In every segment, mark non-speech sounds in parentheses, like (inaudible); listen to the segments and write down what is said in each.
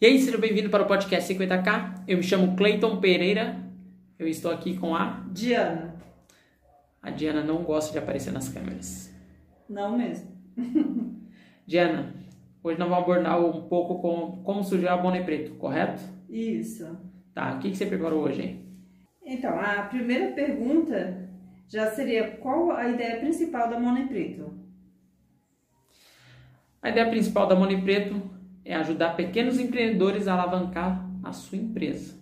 E aí, seja bem-vindo para o podcast 50K. Eu me chamo Cleiton Pereira. Eu estou aqui com a Diana. A Diana não gosta de aparecer nas câmeras. Não mesmo. (laughs) Diana, hoje nós vamos abordar um pouco com como surgiu a Boné Preto, correto? Isso. Tá, o que, que você preparou hoje? Então, a primeira pergunta já seria qual a ideia principal da Money Preto? A ideia principal da Money Preto é ajudar pequenos empreendedores a alavancar a sua empresa,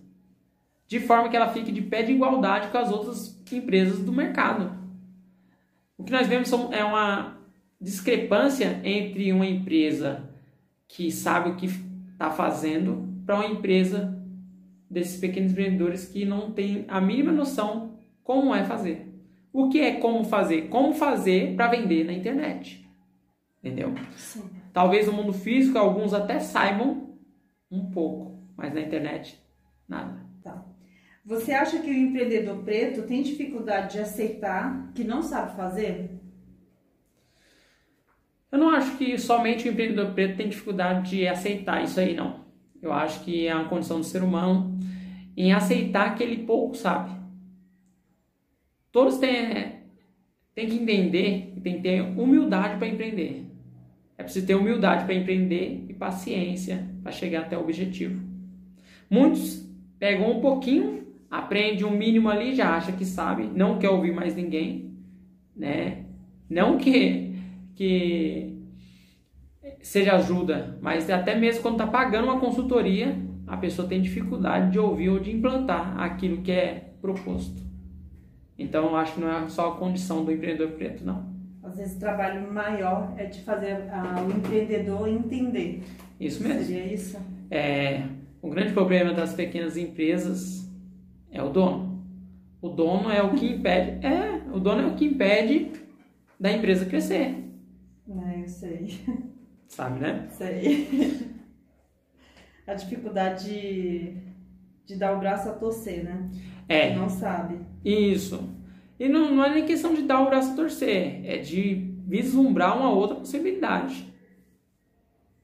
de forma que ela fique de pé de igualdade com as outras empresas do mercado. O que nós vemos é uma discrepância entre uma empresa que sabe o que está fazendo para uma empresa desses pequenos empreendedores que não tem a mínima noção como é fazer. O que é como fazer? Como fazer para vender na internet. Entendeu? Sim. Talvez no mundo físico alguns até saibam um pouco, mas na internet nada. Tá. Você acha que o empreendedor preto tem dificuldade de aceitar que não sabe fazer? Eu não acho que somente o empreendedor preto tem dificuldade de aceitar isso aí, não. Eu acho que é uma condição do ser humano em aceitar que ele pouco sabe. Todos têm, têm que entender e tem que ter humildade para empreender. É preciso ter humildade para empreender e paciência para chegar até o objetivo. Muitos pegam um pouquinho, aprende um mínimo ali, já acha que sabe, não quer ouvir mais ninguém, né? Não que que seja ajuda, mas até mesmo quando está pagando uma consultoria, a pessoa tem dificuldade de ouvir ou de implantar aquilo que é proposto. Então, eu acho que não é só a condição do empreendedor preto, não. Às vezes o trabalho maior é de fazer ah, o empreendedor entender. Isso mesmo. Seria isso? É, o grande problema das pequenas empresas é o dono. O dono é o que impede. É, o dono é o que impede da empresa crescer. É, eu sei. Sabe, né? Sei. A dificuldade de, de dar o braço a torcer, né? É. Não sabe. Isso. E não, não é nem questão de dar o braço a torcer, é de vislumbrar uma outra possibilidade.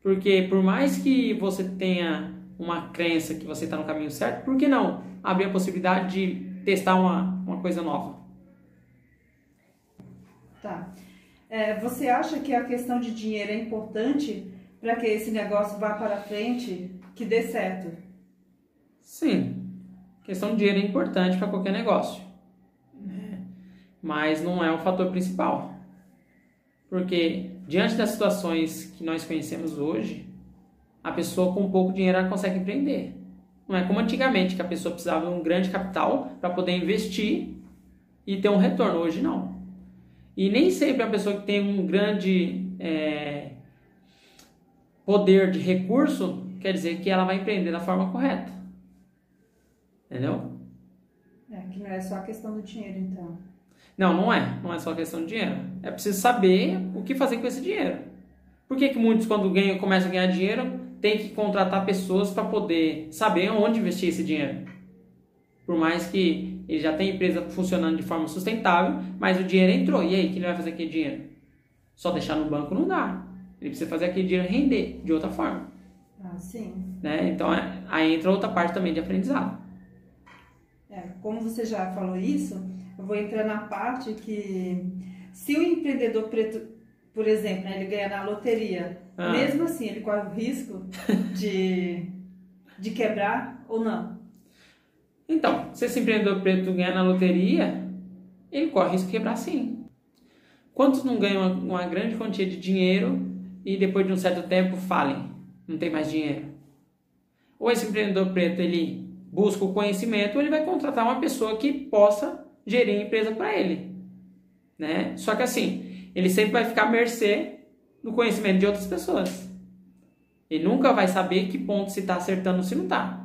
Porque por mais que você tenha uma crença que você está no caminho certo, por que não abrir a possibilidade de testar uma, uma coisa nova? Tá. É, você acha que a questão de dinheiro é importante para que esse negócio vá para frente, que dê certo? Sim. A questão de dinheiro é importante para qualquer negócio. Mas não é o fator principal. Porque diante das situações que nós conhecemos hoje, a pessoa com pouco dinheiro ela consegue empreender. Não é como antigamente, que a pessoa precisava de um grande capital para poder investir e ter um retorno. Hoje não. E nem sempre a pessoa que tem um grande é, poder de recurso quer dizer que ela vai empreender da forma correta. Entendeu? É, que não é só a questão do dinheiro, então. Não, não é. Não é só questão de dinheiro. É preciso saber o que fazer com esse dinheiro. Por que, que muitos, quando ganham, começam a ganhar dinheiro, têm que contratar pessoas para poder saber onde investir esse dinheiro? Por mais que ele já tenha empresa funcionando de forma sustentável, mas o dinheiro entrou. E aí, o que ele vai fazer com aquele dinheiro? Só deixar no banco não dá. Ele precisa fazer aquele dinheiro render de outra forma. Ah, sim. Né? Então, aí entra outra parte também de aprendizado. É, como você já falou isso, eu vou entrar na parte que se o empreendedor preto, por exemplo, né, ele ganha na loteria, Ah. mesmo assim ele corre o risco (laughs) de, de quebrar ou não? Então, se esse empreendedor preto ganhar na loteria, ele corre risco de quebrar sim. Quantos não ganham uma, uma grande quantia de dinheiro e depois de um certo tempo falem, não tem mais dinheiro? Ou esse empreendedor preto ele busca o conhecimento, ou ele vai contratar uma pessoa que possa gerir a empresa para ele, né? Só que assim, ele sempre vai ficar à mercê do conhecimento de outras pessoas. Ele nunca vai saber que ponto se está acertando ou se não está.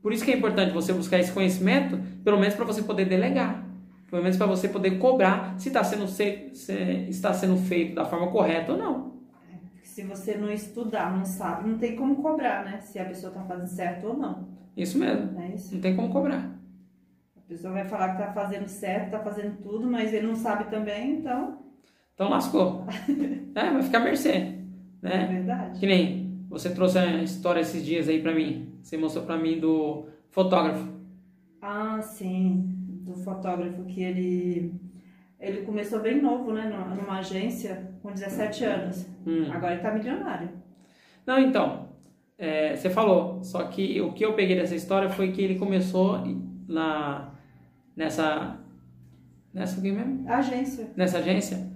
Por isso que é importante você buscar esse conhecimento, pelo menos para você poder delegar, pelo menos para você poder cobrar se está sendo, se, se está sendo feito da forma correta ou não. Porque se você não estudar, não sabe, não tem como cobrar, né? Se a pessoa está fazendo certo ou não. Isso mesmo, é isso? não tem como cobrar. A pessoa vai falar que está fazendo certo, está fazendo tudo, mas ele não sabe também, então Então lascou. (laughs) é, vai ficar mercê. é Né? verdade. Que nem você trouxe a história esses dias aí para mim. Você mostrou para mim do fotógrafo. Ah, sim, do fotógrafo que ele ele começou bem novo, né, numa agência com 17 anos. Hum. Agora ele tá milionário. Não, então, é, você falou, só que o que eu peguei dessa história foi que ele começou na nessa nessa o que mesmo? Agência. Nessa agência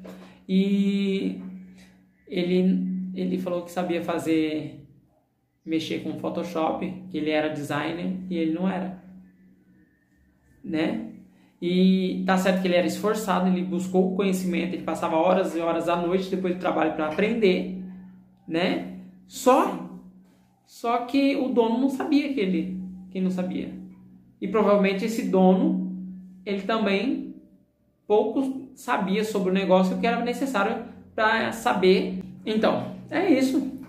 e ele ele falou que sabia fazer mexer com Photoshop, que ele era designer e ele não era, né? E tá certo que ele era esforçado, ele buscou o conhecimento, ele passava horas e horas à noite depois do trabalho para aprender, né? Só só que o dono não sabia que ele que não sabia. E provavelmente esse dono ele também pouco sabia sobre o negócio que era necessário para saber. Então, é isso,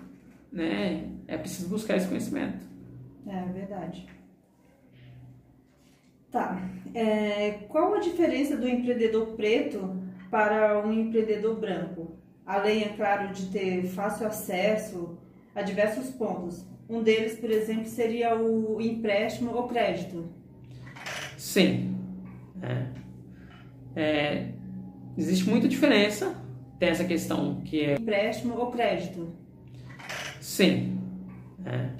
né? É preciso buscar esse conhecimento. É verdade. Tá. É, qual a diferença do empreendedor preto para um empreendedor branco? Além, é claro, de ter fácil acesso a diversos pontos. Um deles, por exemplo, seria o empréstimo ou crédito. Sim. É. É, existe muita diferença. Tem essa questão que é. Empréstimo ou crédito? Sim. É.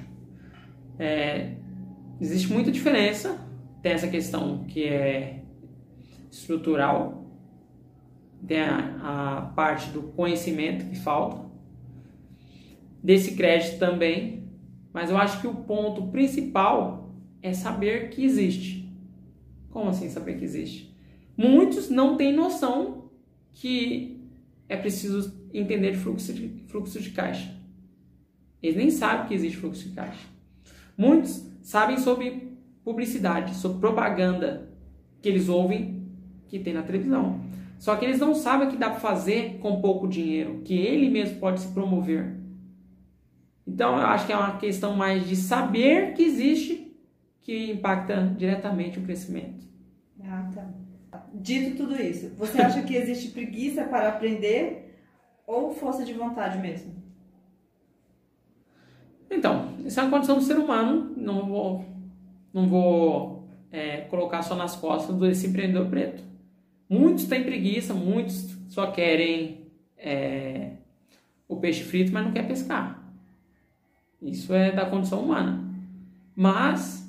É, existe muita diferença tem essa questão que é estrutural, tem a, a parte do conhecimento que falta, desse crédito também, mas eu acho que o ponto principal é saber que existe. Como assim saber que existe? Muitos não têm noção que é preciso entender fluxo de, fluxo de caixa. Eles nem sabem que existe fluxo de caixa. Muitos sabem sobre publicidade, sobre propaganda que eles ouvem que tem na televisão. Só que eles não sabem o que dá para fazer com pouco dinheiro, que ele mesmo pode se promover. Então eu acho que é uma questão mais de saber que existe que impacta diretamente o crescimento. Ah, tá. Dito tudo isso, você acha que existe preguiça para aprender ou força de vontade mesmo? Então, isso é uma condição do ser humano, não vou não vou é, colocar só nas costas desse empreendedor preto. Muitos têm preguiça, muitos só querem é, o peixe frito, mas não quer pescar. Isso é da condição humana. Mas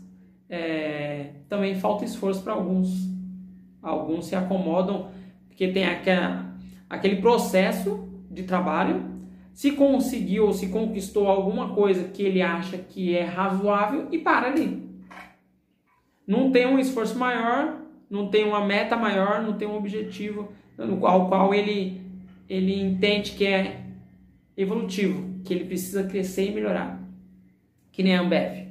é, também falta esforço para alguns. Alguns se acomodam porque tem aquela, aquele processo de trabalho. Se conseguiu se conquistou alguma coisa que ele acha que é razoável e para ali não tem um esforço maior, não tem uma meta maior, não tem um objetivo no qual, qual ele, ele entende que é evolutivo, que ele precisa crescer e melhorar. Que nem a Ambev.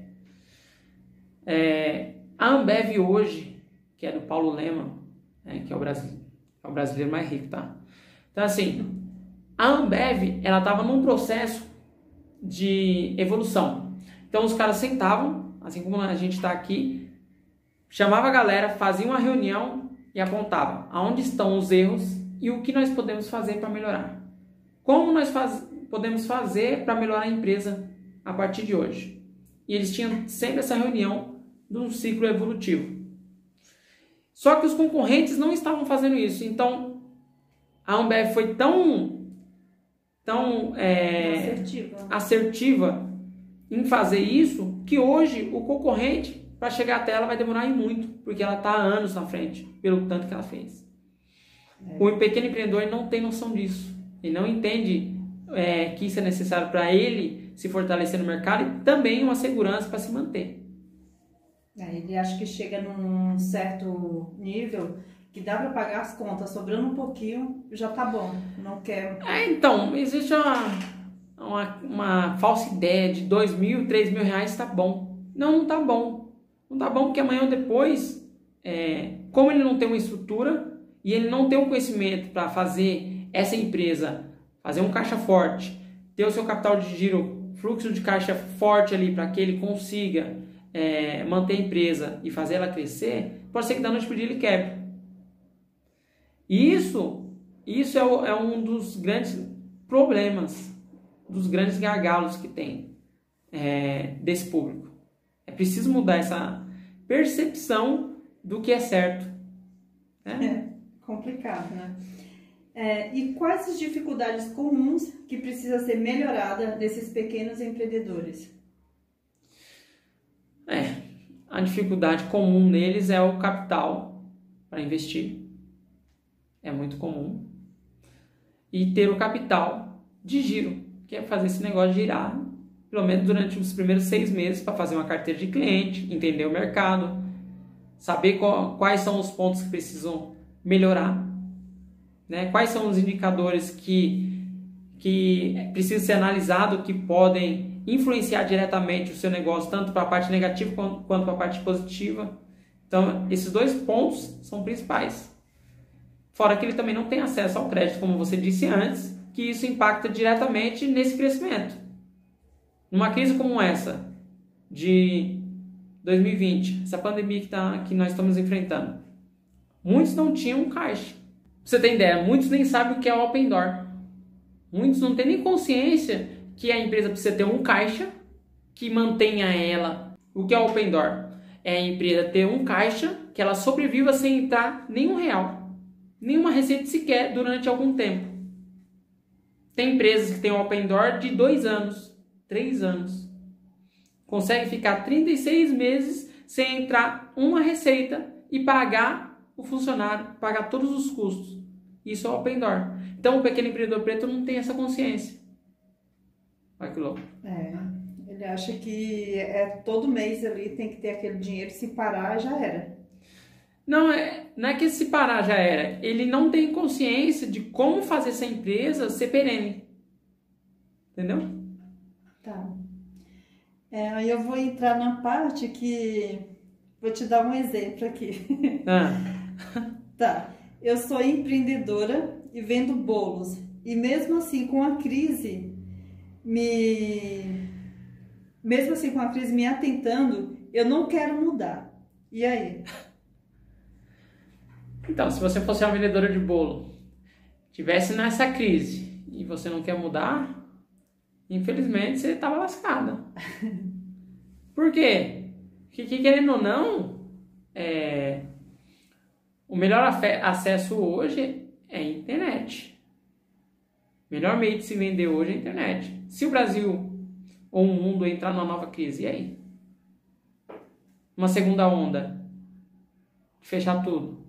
É, a Ambev hoje, que é do Paulo Lema, né, que é o, brasileiro, é o brasileiro mais rico, tá? Então, assim, a Ambev, ela estava num processo de evolução. Então, os caras sentavam, assim como a gente está aqui, Chamava a galera, fazia uma reunião e apontava aonde estão os erros e o que nós podemos fazer para melhorar. Como nós faz, podemos fazer para melhorar a empresa a partir de hoje. E eles tinham sempre essa reunião de um ciclo evolutivo. Só que os concorrentes não estavam fazendo isso. Então, a Ambev foi tão, tão é, assertiva. assertiva em fazer isso que hoje o concorrente para chegar até ela vai demorar muito, porque ela está anos na frente, pelo tanto que ela fez. É. O pequeno empreendedor não tem noção disso. Ele não entende é, que isso é necessário para ele se fortalecer no mercado e também uma segurança para se manter. É, ele acha que chega num certo nível que dá para pagar as contas, sobrando um pouquinho, já tá bom. Não quer. É, então, existe uma, uma, uma falsa ideia de dois mil, três mil reais tá bom. Não, não tá bom. Não tá bom porque amanhã ou depois, é, como ele não tem uma estrutura e ele não tem um conhecimento para fazer essa empresa fazer um caixa forte, ter o seu capital de giro, fluxo de caixa forte ali para que ele consiga é, manter a empresa e fazer ela crescer, pode ser que da noite para dia ele quebre. E isso, isso é, o, é um dos grandes problemas, dos grandes gargalos que tem. é, desse público. É preciso mudar essa percepção do que é certo. Né? É complicado, né? É, e quais as dificuldades comuns que precisa ser melhorada desses pequenos empreendedores? É, a dificuldade comum neles é o capital para investir. É muito comum. E ter o capital de giro, que é fazer esse negócio girar, pelo menos durante os primeiros seis meses, para fazer uma carteira de cliente, entender o mercado, saber qual, quais são os pontos que precisam melhorar, né? quais são os indicadores que, que precisam ser analisados, que podem influenciar diretamente o seu negócio, tanto para a parte negativa quanto para a parte positiva. Então, esses dois pontos são principais. Fora que ele também não tem acesso ao crédito, como você disse antes, que isso impacta diretamente nesse crescimento. Numa crise como essa, de 2020, essa pandemia que, tá, que nós estamos enfrentando, muitos não tinham caixa. Pra você tem ideia, muitos nem sabem o que é Open Door. Muitos não têm nem consciência que a empresa precisa ter um caixa que mantenha ela. O que é Open Door? É a empresa ter um caixa que ela sobreviva sem entrar nenhum real, nenhuma receita sequer durante algum tempo. Tem empresas que têm Open Door de dois anos, três anos. Consegue ficar 36 meses sem entrar uma receita e pagar o funcionário, pagar todos os custos. Isso é Open Door. Então o pequeno empreendedor preto não tem essa consciência. Olha que louco. É. Ele acha que é todo mês ali tem que ter aquele dinheiro, se parar já era. Não é, não é que se parar já era. Ele não tem consciência de como fazer essa empresa ser perene. Entendeu? Tá. É, aí eu vou entrar na parte que. Vou te dar um exemplo aqui. Ah. (laughs) tá. Eu sou empreendedora e vendo bolos. E mesmo assim, com a crise, me. Mesmo assim, com a crise me atentando, eu não quero mudar. E aí? Então, se você fosse uma vendedora de bolo, tivesse nessa crise e você não quer mudar, infelizmente você estava lascada. (laughs) Por quê? Porque, querendo ou não, é, o melhor acesso hoje é a internet. Melhor meio de se vender hoje é a internet. Se o Brasil ou o mundo entrar numa nova crise, e aí? Uma segunda onda? Fechar tudo.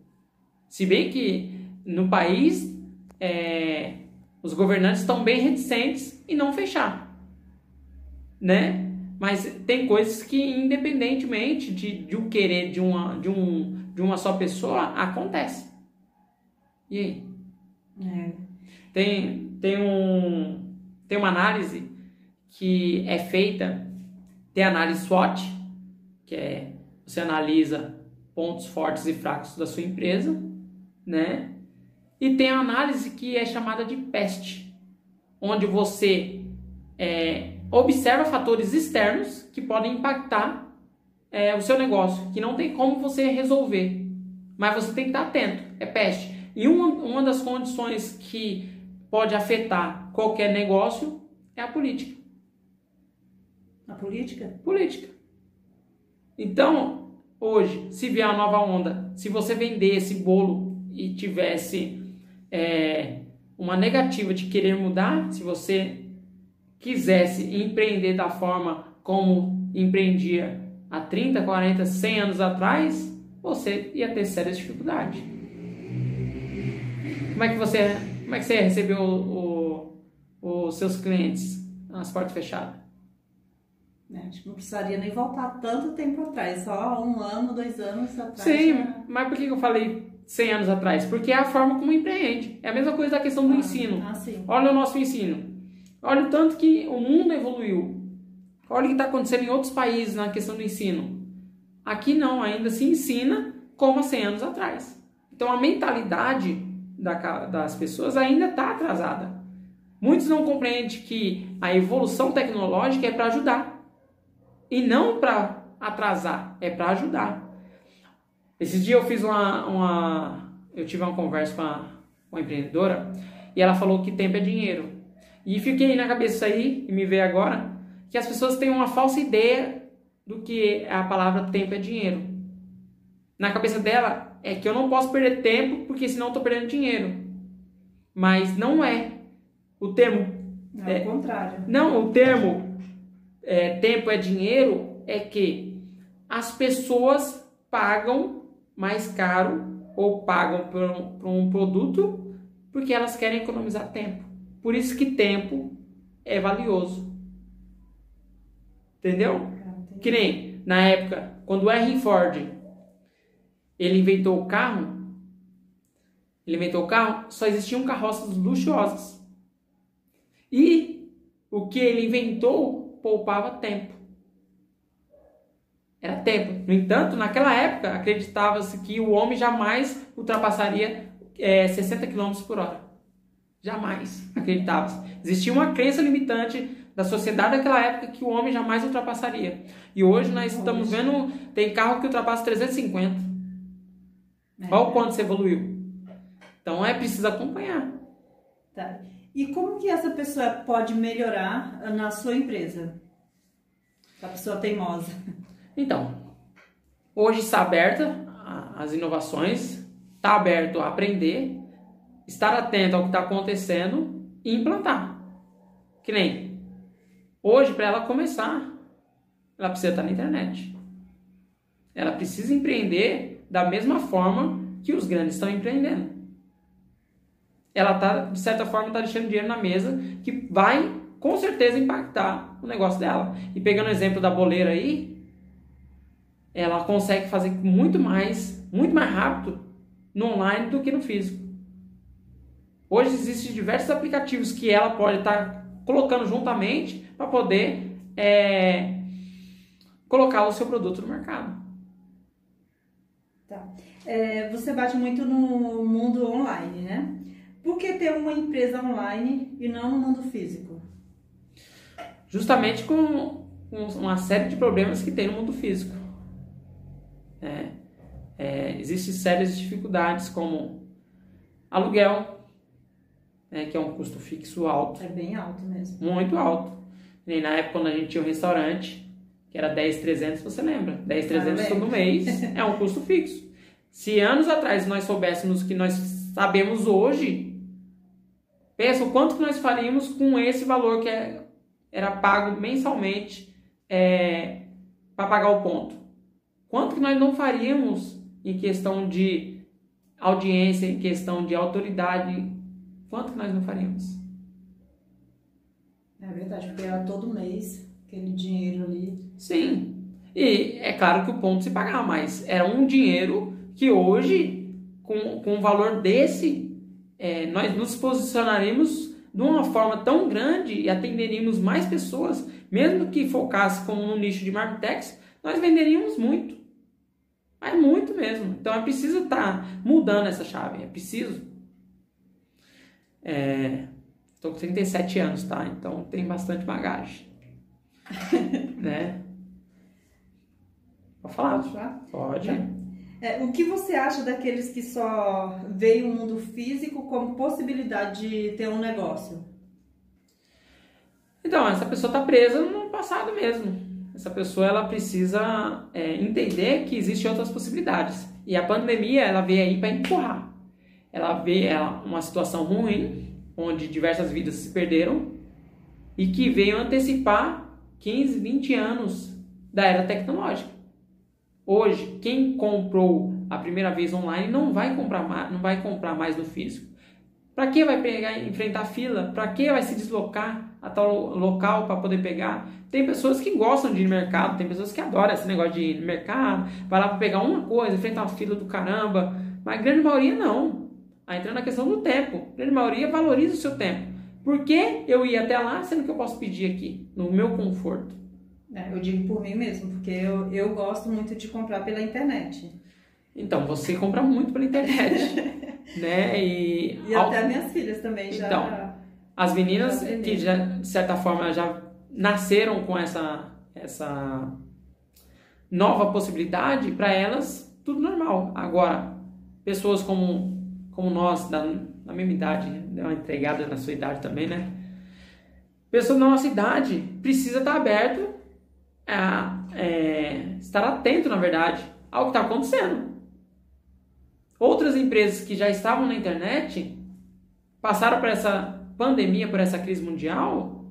Se bem que no país é, os governantes estão bem reticentes em não fechar. Né? Mas tem coisas que, independentemente de, de um querer de uma, de, um, de uma só pessoa, acontece. E aí? É. Tem, tem, um, tem uma análise que é feita, tem a análise SWOT, que é você analisa pontos fortes e fracos da sua empresa, né? E tem a análise que é chamada de PEST, onde você é, observa fatores externos que podem impactar é, o seu negócio, que não tem como você resolver, mas você tem que estar atento, é PEST. E uma, uma das condições que pode afetar qualquer negócio é a política. A política? Política. Então, hoje, se vier a nova onda, se você vender esse bolo e tivesse é, uma negativa de querer mudar, se você quisesse empreender da forma como empreendia há 30, 40, 100 anos atrás, você ia ter sérias dificuldades. Como é que você como é que você recebeu os seus clientes nas portas fechadas? É, acho que não precisaria nem voltar tanto tempo atrás, só um ano, dois anos atrás. Sim, mas por que eu falei 100 anos atrás? Porque é a forma como empreende. É a mesma coisa da questão do ah, ensino. Ah, Olha o nosso ensino. Olha o tanto que o mundo evoluiu. Olha o que está acontecendo em outros países na questão do ensino. Aqui não, ainda se ensina como há 100 anos atrás. Então a mentalidade da, das pessoas ainda está atrasada. Muitos não compreendem que a evolução tecnológica é para ajudar e não para atrasar, é para ajudar. Esses dias eu fiz uma, uma, eu tive uma conversa com uma, uma empreendedora e ela falou que tempo é dinheiro. E fiquei na cabeça aí e me veio agora que as pessoas têm uma falsa ideia do que a palavra tempo é dinheiro. Na cabeça dela é que eu não posso perder tempo porque senão eu estou perdendo dinheiro. Mas não é. O termo. É, é o contrário. Não, o termo é, tempo é dinheiro é que as pessoas pagam mais caro ou pagam por um, por um produto porque elas querem economizar tempo. Por isso que tempo é valioso. Entendeu? Ah, que nem na época, quando o Henry Ford ele inventou o carro, ele inventou o carro, só existiam carroças luxuosas. E o que ele inventou poupava tempo. Era tempo. No entanto, naquela época, acreditava-se que o homem jamais ultrapassaria é, 60 km por hora. Jamais acreditava-se. Existia uma crença limitante da sociedade daquela época que o homem jamais ultrapassaria. E hoje nós estamos vendo, tem carro que ultrapassa 350. É. Olha o quanto você evoluiu. Então é preciso acompanhar. Tá. E como que essa pessoa pode melhorar na sua empresa? A pessoa teimosa. Então, hoje está aberta às inovações, está aberto a aprender, estar atento ao que está acontecendo e implantar. Que nem hoje, para ela começar, ela precisa estar na internet. Ela precisa empreender da mesma forma que os grandes estão empreendendo. Ela tá, de certa forma, está deixando dinheiro na mesa que vai com certeza impactar o negócio dela. E pegando o exemplo da boleira aí, ela consegue fazer muito mais, muito mais rápido no online do que no físico. Hoje existem diversos aplicativos que ela pode estar tá colocando juntamente para poder é, colocar o seu produto no mercado. Tá. É, você bate muito no mundo online, né? Por que ter uma empresa online e não no mundo físico? Justamente com uma série de problemas que tem no mundo físico. É, é, existem sérias dificuldades como aluguel, né, que é um custo fixo alto. É bem alto mesmo. Muito alto. E na época quando a gente tinha um restaurante, que era 10,300, você lembra? 10,300 todo mês é um custo fixo. Se anos atrás nós soubéssemos o que nós sabemos hoje, pensa o quanto que nós faríamos com esse valor que é, era pago mensalmente é, para pagar o ponto. Quanto que nós não faríamos em questão de audiência, em questão de autoridade, quanto que nós não faríamos? É verdade, porque era todo mês aquele dinheiro ali. Sim. E é claro que o ponto se pagava, mas era um dinheiro que hoje, com, com um valor desse, é, nós nos posicionaríamos de uma forma tão grande e atenderíamos mais pessoas, mesmo que focasse como no nicho de marketing, nós venderíamos muito. É muito mesmo. Então é preciso estar tá mudando essa chave. É preciso. Estou é, com 37 anos, tá? Então tem bastante bagagem. (laughs) né? Pode falar? Pode. Pode. É, o que você acha daqueles que só veem o mundo físico como possibilidade de ter um negócio? Então, essa pessoa está presa no passado mesmo essa pessoa ela precisa é, entender que existem outras possibilidades. E a pandemia ela veio aí para empurrar. Ela vê ela, uma situação ruim, onde diversas vidas se perderam, e que veio antecipar 15, 20 anos da era tecnológica. Hoje, quem comprou a primeira vez online não vai comprar mais, não vai comprar mais no físico. Para que vai pegar enfrentar fila? Para que vai se deslocar a tal local para poder pegar? Tem pessoas que gostam de ir no mercado, tem pessoas que adoram esse negócio de ir no mercado, vai lá para pegar uma coisa, enfrentar uma fila do caramba, mas a grande maioria não. Aí entra na questão do tempo. A grande maioria valoriza o seu tempo. Por que eu ia até lá, sendo que eu posso pedir aqui, no meu conforto? É, eu digo por mim mesmo, porque eu, eu gosto muito de comprar pela internet. Então, você compra muito pela internet, (laughs) né? E, e até minhas filhas também já... Então, as meninas que já, de certa forma, já nasceram com essa, essa nova possibilidade, para elas, tudo normal. Agora, pessoas como, como nós, da, da mesma idade, deu uma entregada na sua idade também, né? pessoa da nossa idade precisa estar aberto a é, estar atento, na verdade, ao que está acontecendo. Outras empresas que já estavam na internet passaram por essa pandemia, por essa crise mundial,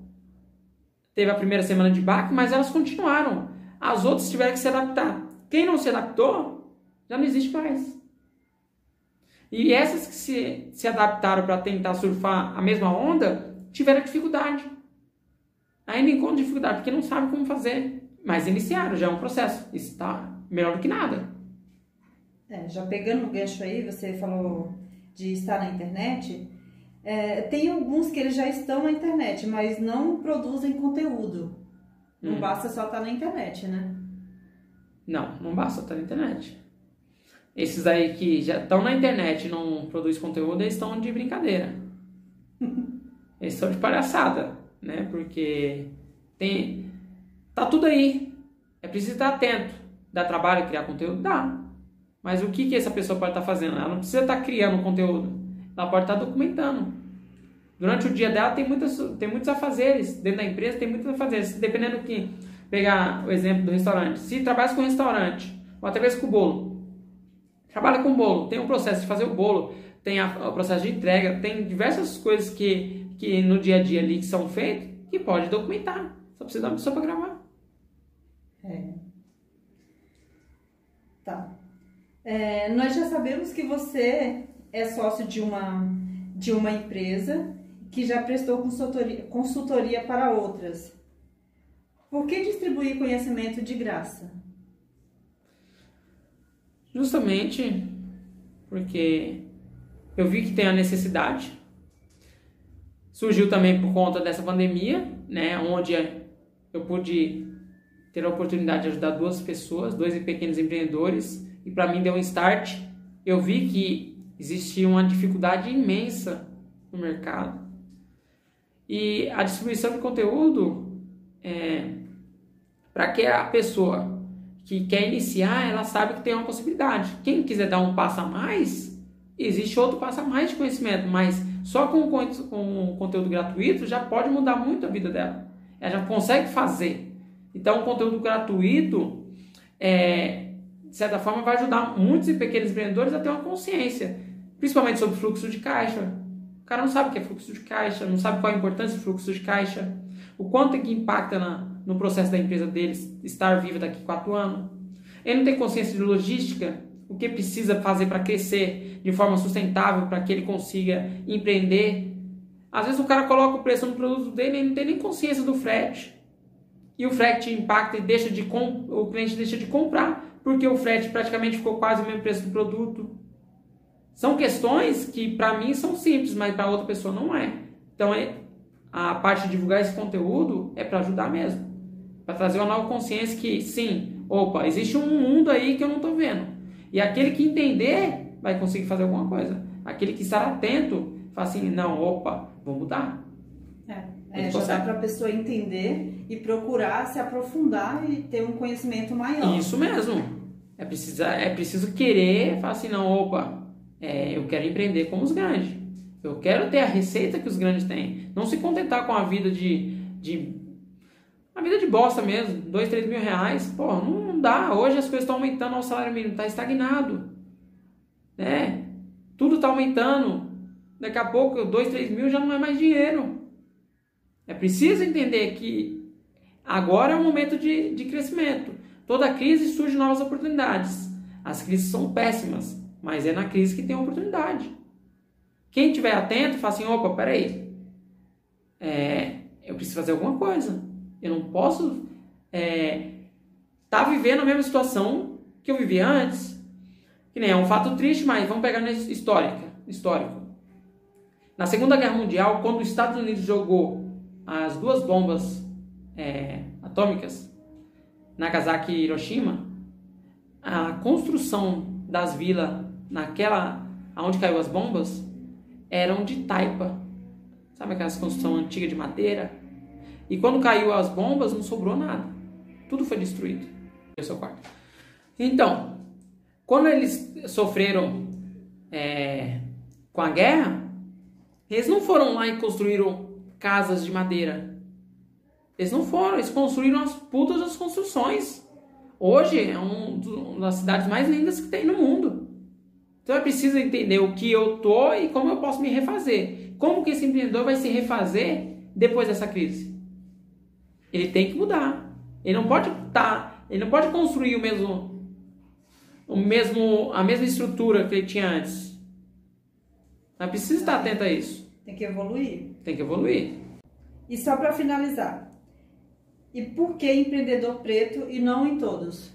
teve a primeira semana de baque, mas elas continuaram. As outras tiveram que se adaptar. Quem não se adaptou, já não existe mais. E essas que se, se adaptaram para tentar surfar a mesma onda, tiveram dificuldade. Ainda encontram dificuldade, porque não sabem como fazer. Mas iniciaram, já é um processo. Isso está melhor do que nada. É, já pegando o gancho aí, você falou de estar na internet. É, tem alguns que eles já estão na internet, mas não produzem conteúdo. Não hum. basta só estar na internet, né? Não, não basta estar na internet. Esses aí que já estão na internet e não produzem conteúdo, eles estão de brincadeira. (laughs) eles estão de palhaçada, né? Porque tem tá tudo aí. É preciso estar atento. Dá trabalho criar conteúdo? Dá. Mas o que, que essa pessoa pode estar fazendo? Ela não precisa estar criando conteúdo. Ela pode estar documentando. Durante o dia dela tem, muitas, tem muitos afazeres. Dentro da empresa tem muitos afazeres. Dependendo do que. Pegar o exemplo do restaurante. Se trabalha com restaurante, ou até mesmo com bolo. Trabalha com bolo, tem um processo de fazer o bolo, tem a, o processo de entrega, tem diversas coisas que, que no dia a dia ali que são feitas que pode documentar. Só precisa de uma pessoa para gravar. É. Tá. É, nós já sabemos que você é sócio de uma, de uma empresa que já prestou consultoria, consultoria para outras. Por que distribuir conhecimento de graça? Justamente porque eu vi que tem a necessidade. Surgiu também por conta dessa pandemia, né, onde eu pude ter a oportunidade de ajudar duas pessoas, dois pequenos empreendedores, e para mim deu um start. Eu vi que existia uma dificuldade imensa no mercado. E a distribuição de conteúdo, é, para que a pessoa que quer iniciar, ela sabe que tem uma possibilidade. Quem quiser dar um passo a mais, existe outro passo a mais de conhecimento, mas só com, com conteúdo gratuito já pode mudar muito a vida dela. Ela já consegue fazer. Então, o conteúdo gratuito, é, de certa forma, vai ajudar muitos e pequenos empreendedores a ter uma consciência, principalmente sobre fluxo de caixa. O cara não sabe o que é fluxo de caixa, não sabe qual a importância do fluxo de caixa, o quanto é que impacta na, no processo da empresa deles estar viva daqui a quatro anos. Ele não tem consciência de logística, o que precisa fazer para crescer de forma sustentável, para que ele consiga empreender. Às vezes o cara coloca o preço no produto dele e não tem nem consciência do frete e o frete impacta e deixa de o cliente deixa de comprar porque o frete praticamente ficou quase o mesmo preço do produto. São questões que para mim são simples, mas para outra pessoa não é. Então é, a parte de divulgar esse conteúdo é para ajudar mesmo, para trazer uma nova consciência que sim, opa, existe um mundo aí que eu não estou vendo. E aquele que entender vai conseguir fazer alguma coisa. Aquele que estar atento, fala assim, não, opa, vou mudar. É, já dá para a pessoa entender e procurar se aprofundar e ter um conhecimento maior. Isso mesmo. É preciso, é preciso querer, falar assim, não, opa, é, eu quero empreender como os grandes. Eu quero ter a receita que os grandes têm. Não se contentar com a vida de, de a vida de bosta mesmo, dois, três mil reais, pô, não, dá. Hoje as coisas estão aumentando, o salário mínimo está estagnado, né? Tudo está aumentando. Daqui a pouco, dois, três mil já não é mais dinheiro. É preciso entender que agora é um momento de, de crescimento. Toda crise surge novas oportunidades. As crises são péssimas, mas é na crise que tem oportunidade. Quem estiver atento, fala assim: opa, peraí, é, eu preciso fazer alguma coisa. Eu não posso estar é, tá vivendo a mesma situação que eu vivia antes. Que nem é um fato triste, mas vamos pegar na histórica, histórico. Na Segunda Guerra Mundial, quando os Estados Unidos jogou as duas bombas é, atômicas, Nagasaki e Hiroshima, a construção das vilas naquela onde caiu as bombas eram de taipa. Sabe aquelas construção antiga de madeira? E quando caiu as bombas não sobrou nada. Tudo foi destruído. É. Então, quando eles sofreram é, com a guerra, eles não foram lá e construíram casas de madeira. Eles não foram, eles construíram as putas das construções. Hoje é um, uma das cidades mais lindas que tem no mundo. Então é preciso entender o que eu tô e como eu posso me refazer. Como que esse empreendedor vai se refazer depois dessa crise? Ele tem que mudar. Ele não pode estar, tá, ele não pode construir o mesmo, o mesmo, a mesma estrutura que ele tinha antes. Mas precisa estar atento a isso. Tem que evoluir. Tem que evoluir. E só para finalizar, e por que empreendedor preto e não em todos?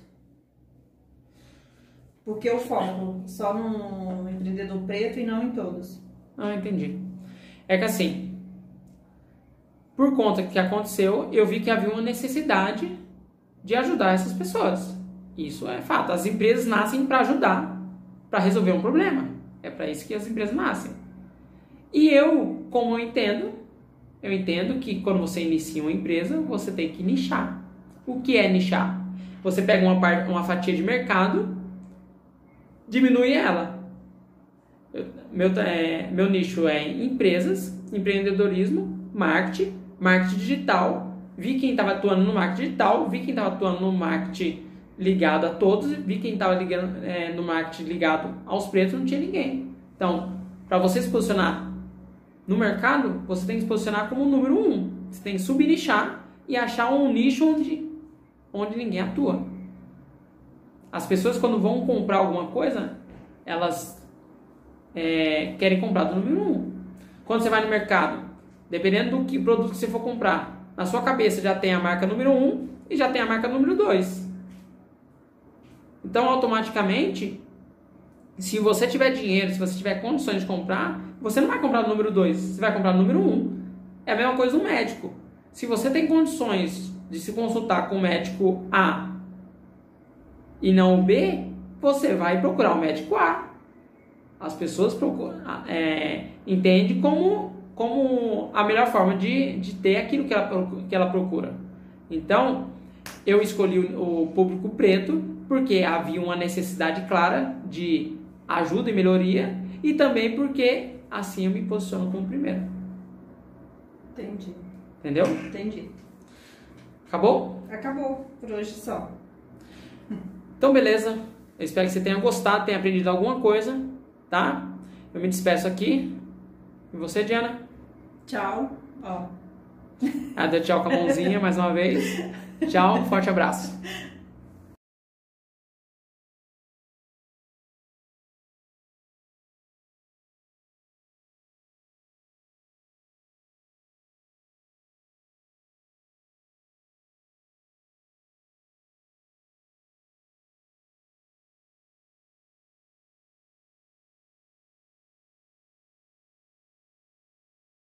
Porque eu foco só no empreendedor preto e não em todos. Ah, entendi. É que assim, por conta que aconteceu, eu vi que havia uma necessidade de ajudar essas pessoas. Isso é fato. As empresas nascem para ajudar, para resolver um problema. É para isso que as empresas nascem. E eu, como eu entendo, eu entendo que quando você inicia uma empresa, você tem que nichar. O que é nichar? Você pega uma, parte, uma fatia de mercado, diminui ela. Eu, meu, é, meu nicho é empresas, empreendedorismo, marketing, marketing digital. Vi quem estava atuando no marketing digital, vi quem estava atuando no marketing ligado a todos, vi quem estava é, no marketing ligado aos pretos, não tinha ninguém. Então, para você se posicionar no mercado, você tem que se posicionar como o número um. Você tem que subnichar e achar um nicho onde, onde ninguém atua. As pessoas, quando vão comprar alguma coisa, elas é, querem comprar do número um. Quando você vai no mercado, dependendo do que produto que você for comprar, na sua cabeça já tem a marca número um e já tem a marca número dois. Então, automaticamente, se você tiver dinheiro, se você tiver condições de comprar, você não vai comprar o número 2, você vai comprar o número 1. Um. É a mesma coisa no médico. Se você tem condições de se consultar com o médico A e não o B, você vai procurar o médico A. As pessoas procuram, é, como, como a melhor forma de, de ter aquilo que ela, que ela procura. Então, eu escolhi o, o público preto porque havia uma necessidade clara de ajuda e melhoria e também porque assim eu me posiciono como primeiro. Entendi. Entendeu? Entendi. Acabou? Acabou por hoje só. Então, beleza. Eu espero que você tenha gostado, tenha aprendido alguma coisa, tá? Eu me despeço aqui. E você, Diana? Tchau. Ó. Ah, deu tchau com a mãozinha mais uma vez. Tchau, forte abraço.